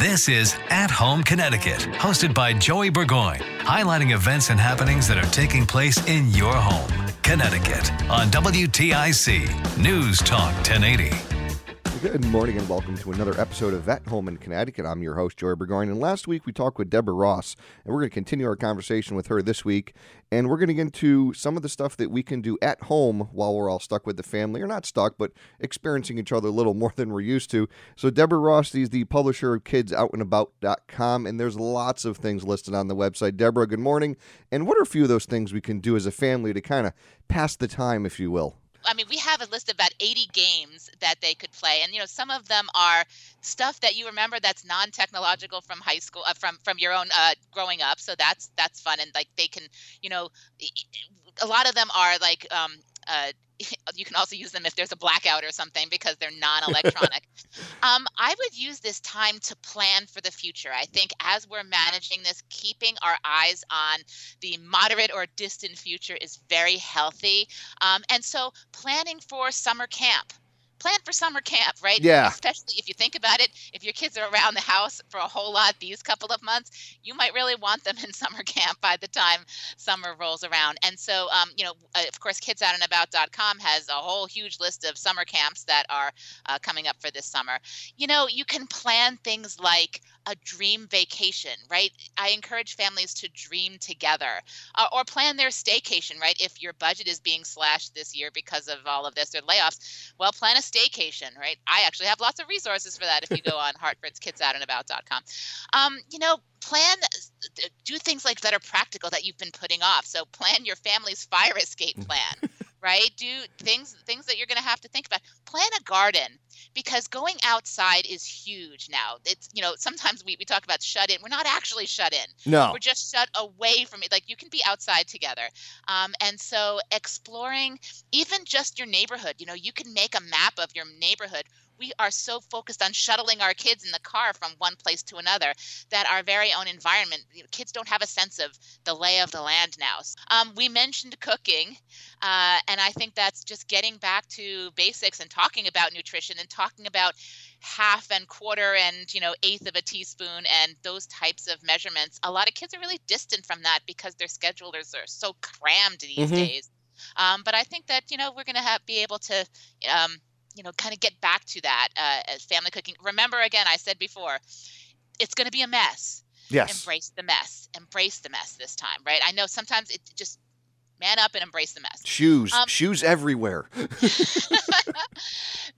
This is At Home Connecticut, hosted by Joey Burgoyne, highlighting events and happenings that are taking place in your home, Connecticut, on WTIC News Talk 1080. Good morning and welcome to another episode of At Home in Connecticut. I'm your host, Joey Burgoyne. And last week we talked with Deborah Ross, and we're going to continue our conversation with her this week. And we're going to get into some of the stuff that we can do at home while we're all stuck with the family, or not stuck, but experiencing each other a little more than we're used to. So, Deborah Ross is the publisher of KidsOutandAbout.com, and there's lots of things listed on the website. Deborah, good morning. And what are a few of those things we can do as a family to kind of pass the time, if you will? I mean, we have a list of about 80 games that they could play, and you know, some of them are stuff that you remember that's non-technological from high school, uh, from from your own uh, growing up. So that's that's fun, and like they can, you know, a lot of them are like um, uh, you can also use them if there's a blackout or something because they're non-electronic. um, I would use this time to plan for the future. I think as we're managing this, keeping our eyes on the moderate or distant future is very healthy. Um, and so planning for summer camp plan for summer camp, right? Yeah. Especially if you think about it, if your kids are around the house for a whole lot these couple of months, you might really want them in summer camp by the time summer rolls around. And so, um, you know, uh, of course, kidsoutandAbout.com has a whole huge list of summer camps that are uh, coming up for this summer. You know, you can plan things like a dream vacation, right? I encourage families to dream together uh, or plan their staycation, right? If your budget is being slashed this year because of all of this or layoffs, well, plan a staycation, right? I actually have lots of resources for that if you go on Hartford's kidsoutandAbout.com. Um, you know, plan do things like that are practical that you've been putting off. So plan your family's fire escape plan. right? Do things things that you're going to have to think about. Plan a garden because going outside is huge now. It's you know sometimes we, we talk about shut in. We're not actually shut in. No, we're just shut away from it. Like you can be outside together, um, and so exploring even just your neighborhood. You know, you can make a map of your neighborhood we are so focused on shuttling our kids in the car from one place to another that our very own environment you know, kids don't have a sense of the lay of the land now. Um, we mentioned cooking uh, and i think that's just getting back to basics and talking about nutrition and talking about half and quarter and you know eighth of a teaspoon and those types of measurements. A lot of kids are really distant from that because their schedulers are so crammed these mm-hmm. days. Um, but I think that you know we're going to be able to um, you know, kind of get back to that uh, as family cooking. Remember, again, I said before, it's going to be a mess. Yes. Embrace the mess. Embrace the mess this time, right? I know sometimes it just man up and embrace the mess. Shoes, um, shoes everywhere.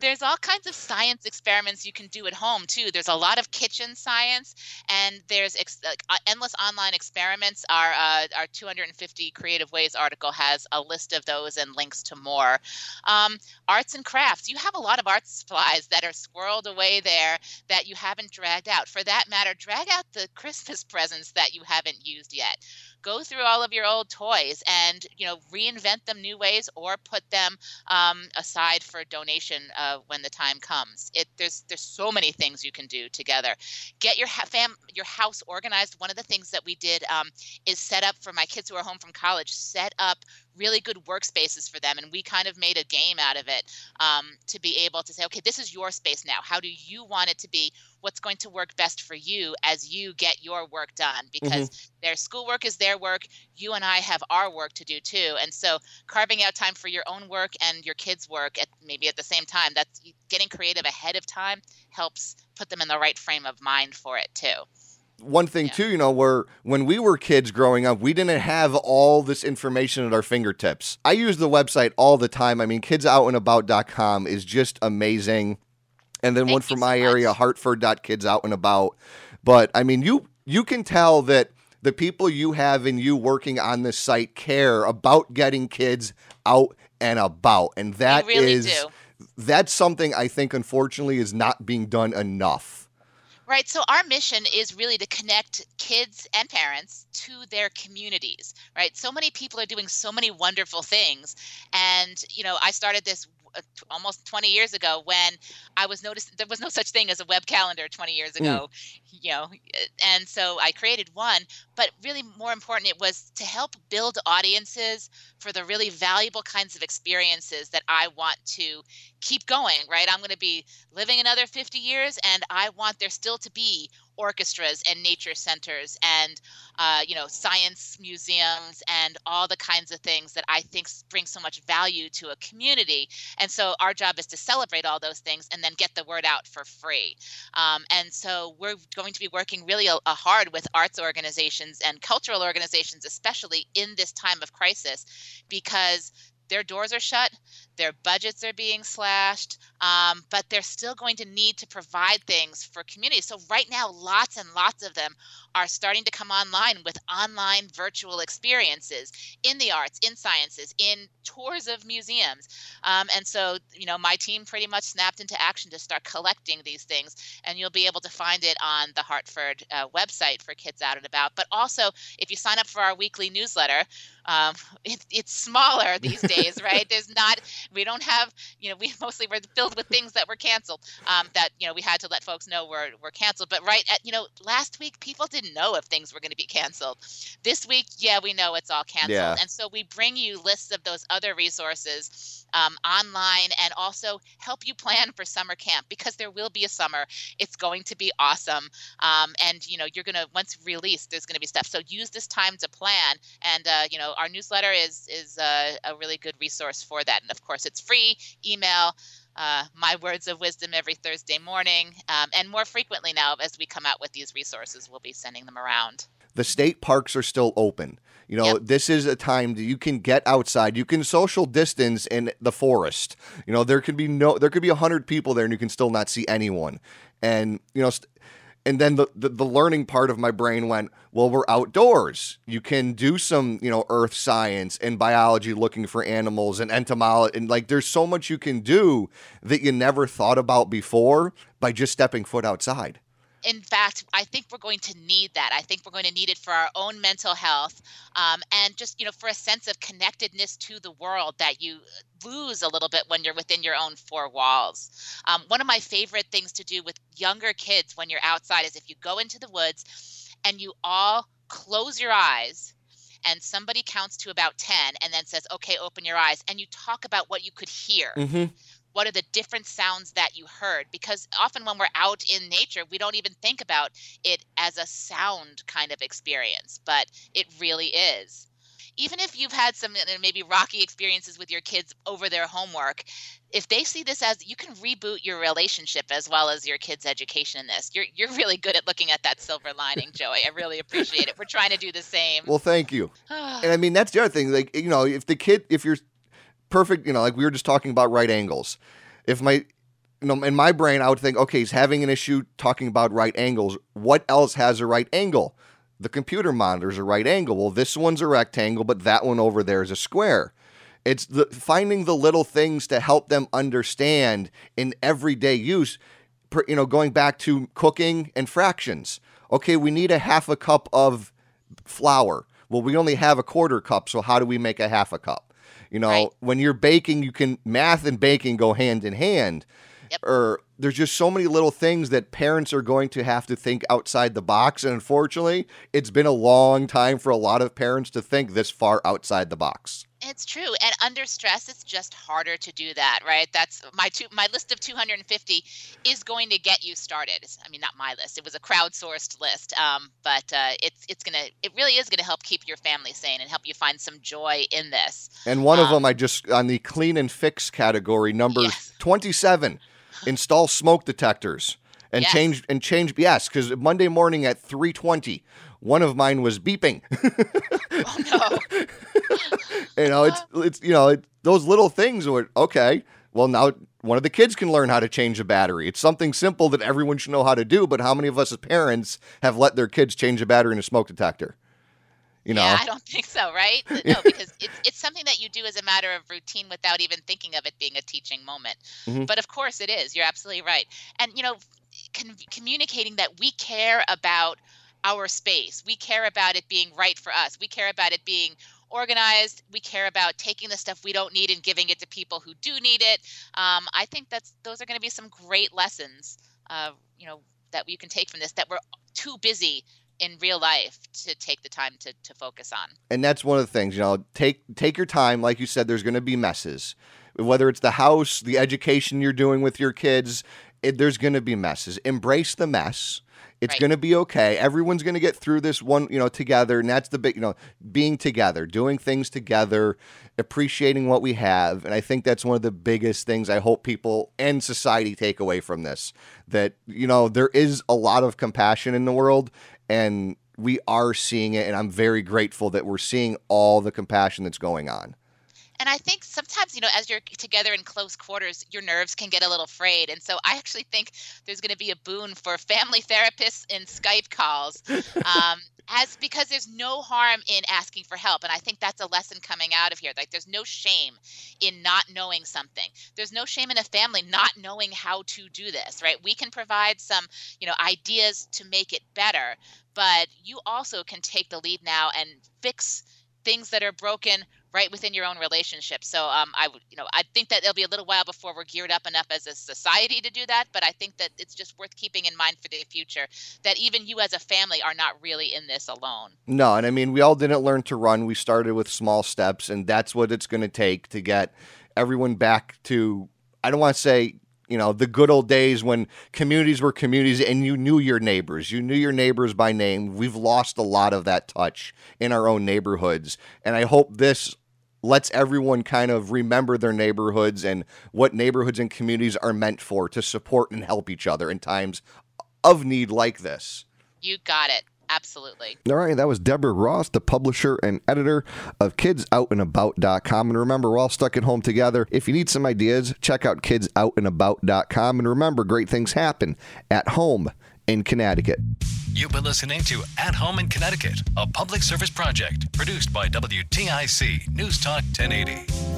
there's all kinds of science experiments you can do at home too. There's a lot of kitchen science, and there's ex- like, uh, endless online experiments. Our uh, our 250 creative ways article has a list of those and links to more. Um, arts and crafts. You have a lot of art supplies that are squirreled away there that you haven't dragged out. For that matter, drag out the Christmas presents that you haven't used yet go through all of your old toys and you know reinvent them new ways or put them um, aside for donation uh, when the time comes. It there's there's so many things you can do together. Get your ha- fam your house organized. One of the things that we did um, is set up for my kids who are home from college. Set up really good workspaces for them. And we kind of made a game out of it um, to be able to say, okay, this is your space now. How do you want it to be? What's going to work best for you as you get your work done? Because mm-hmm. their schoolwork is their work. You and I have our work to do too. And so carving out time for your own work and your kids' work at maybe at the same time, that's getting creative ahead of time helps put them in the right frame of mind for it too one thing yeah. too, you know, where when we were kids growing up, we didn't have all this information at our fingertips. I use the website all the time. I mean, kidsoutandabout.com is just amazing. And then Thank one from my so area, hartford.kidsoutandAbout. But I mean, you you can tell that the people you have and you working on this site care about getting kids out and about. And that really is do. that's something I think unfortunately is not being done enough. Right. So our mission is really to connect kids and parents to their communities, right? So many people are doing so many wonderful things. And, you know, I started this uh, almost 20 years ago when I was noticing there was no such thing as a web calendar 20 years hmm. ago, mm. you know, and so I created one. But really, more important, it was to help build audiences for the really valuable kinds of experiences that I want to keep going, right? I'm going to be living another 50 years, and I want there still to be orchestras and nature centers and uh, you know science museums and all the kinds of things that i think bring so much value to a community. And so our job is to celebrate all those things and then get the word out for free. Um, and so we're going to be working really a, a hard with arts organizations and cultural organizations especially in this time of crisis because their doors are shut, their budgets are being slashed, um, but they're still going to need to provide things for communities. So, right now, lots and lots of them are starting to come online with online virtual experiences in the arts, in sciences, in tours of museums. Um, and so, you know, my team pretty much snapped into action to start collecting these things. And you'll be able to find it on the Hartford uh, website for Kids Out and About. But also, if you sign up for our weekly newsletter, um, it, it's smaller these days, right? There's not, we don't have, you know, we mostly were filled with things that were canceled um, that, you know, we had to let folks know were, were canceled. But right at, you know, last week, people didn't know if things were going to be canceled. This week, yeah, we know it's all canceled. Yeah. And so we bring you lists of those other resources um, online and also help you plan for summer camp because there will be a summer. It's going to be awesome. Um, and, you know, you're going to, once released, there's going to be stuff. So use this time to plan. And, uh, you know, our newsletter is, is uh, a really good resource for that. And of course, it's free, email. Uh, my words of wisdom every Thursday morning. Um, and more frequently now, as we come out with these resources, we'll be sending them around. The state parks are still open. You know, yep. this is a time that you can get outside. You can social distance in the forest. You know, there could be no, there could be a hundred people there, and you can still not see anyone. And you know, st- and then the, the, the learning part of my brain went, well, we're outdoors. You can do some, you know, earth science and biology, looking for animals and entomology, and like there's so much you can do that you never thought about before by just stepping foot outside in fact, I think we're going to need that. I think we're going to need it for our own mental health um, and just, you know, for a sense of connectedness to the world that you lose a little bit when you're within your own four walls. Um, one of my favorite things to do with younger kids when you're outside is if you go into the woods and you all close your eyes and somebody counts to about 10 and then says, okay, open your eyes, and you talk about what you could hear. Mm-hmm what are the different sounds that you heard? Because often when we're out in nature we don't even think about it as a sound kind of experience but it really is. Even if you've had some uh, maybe rocky experiences with your kids over their homework if they see this as you can reboot your relationship as well as your kids education in this. You're you're really good at looking at that silver lining joey. I really appreciate it. We're trying to do the same. Well thank you. And i mean that's the other thing like you know if the kid if you're perfect, you know, like we were just talking about right angles. If my you know, in my brain, I would think, okay, he's having an issue talking about right angles. What else has a right angle? The computer monitor's a right angle. Well, this one's a rectangle, but that one over there is a square. It's the finding the little things to help them understand in everyday use. You know, going back to cooking and fractions. Okay, we need a half a cup of flour. Well, we only have a quarter cup, so how do we make a half a cup? You know, right. when you're baking, you can math and baking go hand in hand. Yep. Or there's just so many little things that parents are going to have to think outside the box. And unfortunately, it's been a long time for a lot of parents to think this far outside the box. It's true. And under stress, it's just harder to do that, right? That's my two my list of 250 is going to get you started. I mean, not my list. It was a crowdsourced list. Um, but uh, it's it's gonna it really is gonna help keep your family sane and help you find some joy in this. And one Um, of them I just on the clean and fix category, number Yes. 27, install smoke detectors and Yes. change and change yes, cuz Monday morning at 3:20, one of mine was beeping. Oh no. you know, it's it's you know, it, those little things were okay. Well, now one of the kids can learn how to change a battery. It's something simple that everyone should know how to do, but how many of us as parents have let their kids change a battery in a smoke detector? You know. Yeah, I don't think so, right? No, because it's it's something that you do as a matter of routine without even thinking of it being a teaching moment. Mhm. But of course it is. You're absolutely right. And you know, con- communicating that we care about our space. We care about it being right for us. We care about it being organized. We care about taking the stuff we don't need and giving it to people who do need it. Um, I think that's those are going to be some great lessons. Uh, you know that you can take from this that we're too busy in real life to take the time to, to focus on. and that's one of the things you know take take your time like you said there's going to be messes whether it's the house the education you're doing with your kids it, there's going to be messes. Embrace the mess. It's Right. going to be okay. Everyone's going to get through this one you know together and that's the big you know being together doing things together appreciating what we have and i think that's one of the biggest things i hope people and society take away from this that you know there is a lot of compassion in the world and we are seeing it and i'm very grateful that we're seeing all the compassion that's going on And I think sometimes, you know, as you're together in close quarters, your nerves can get a little frayed. And so I actually think there's going to be a boon for family therapists in Skype calls. Um, as because there's no harm in asking for help and i think that's a lesson coming out of here like there's no shame in not knowing something there's no shame in a family not knowing how to do this right we can provide some you know ideas to make it better but you also can take the lead now and fix things that are broken right within your own relationship. So um, I would, you know, I think that it'll be a little while before we're geared up enough as a society to do that. But I think that it's just worth keeping in mind for the future that even you as a family are not really in this alone. No, and I mean, we all didn't learn to run. We started with small steps, and that's what it's going to take to get everyone back to, I don't want to say, you know, the good old days when communities were communities and you knew your neighbors. You knew your neighbors by name. We've lost a lot of that touch in our own neighborhoods. And I hope this lets everyone kind of remember their neighborhoods and what neighborhoods and communities are meant for to support and help each other in times of need like this. You got it. Absolutely. All right, that was Deborah Ross, the publisher and editor of kidsoutandabout.com. And remember, we're all stuck at home together. If you need some ideas, check out kidsoutandabout.com. And remember, great things happen at home in Connecticut. You've been listening to At Home in Connecticut, a public service project produced by WTIC News Talk 1080.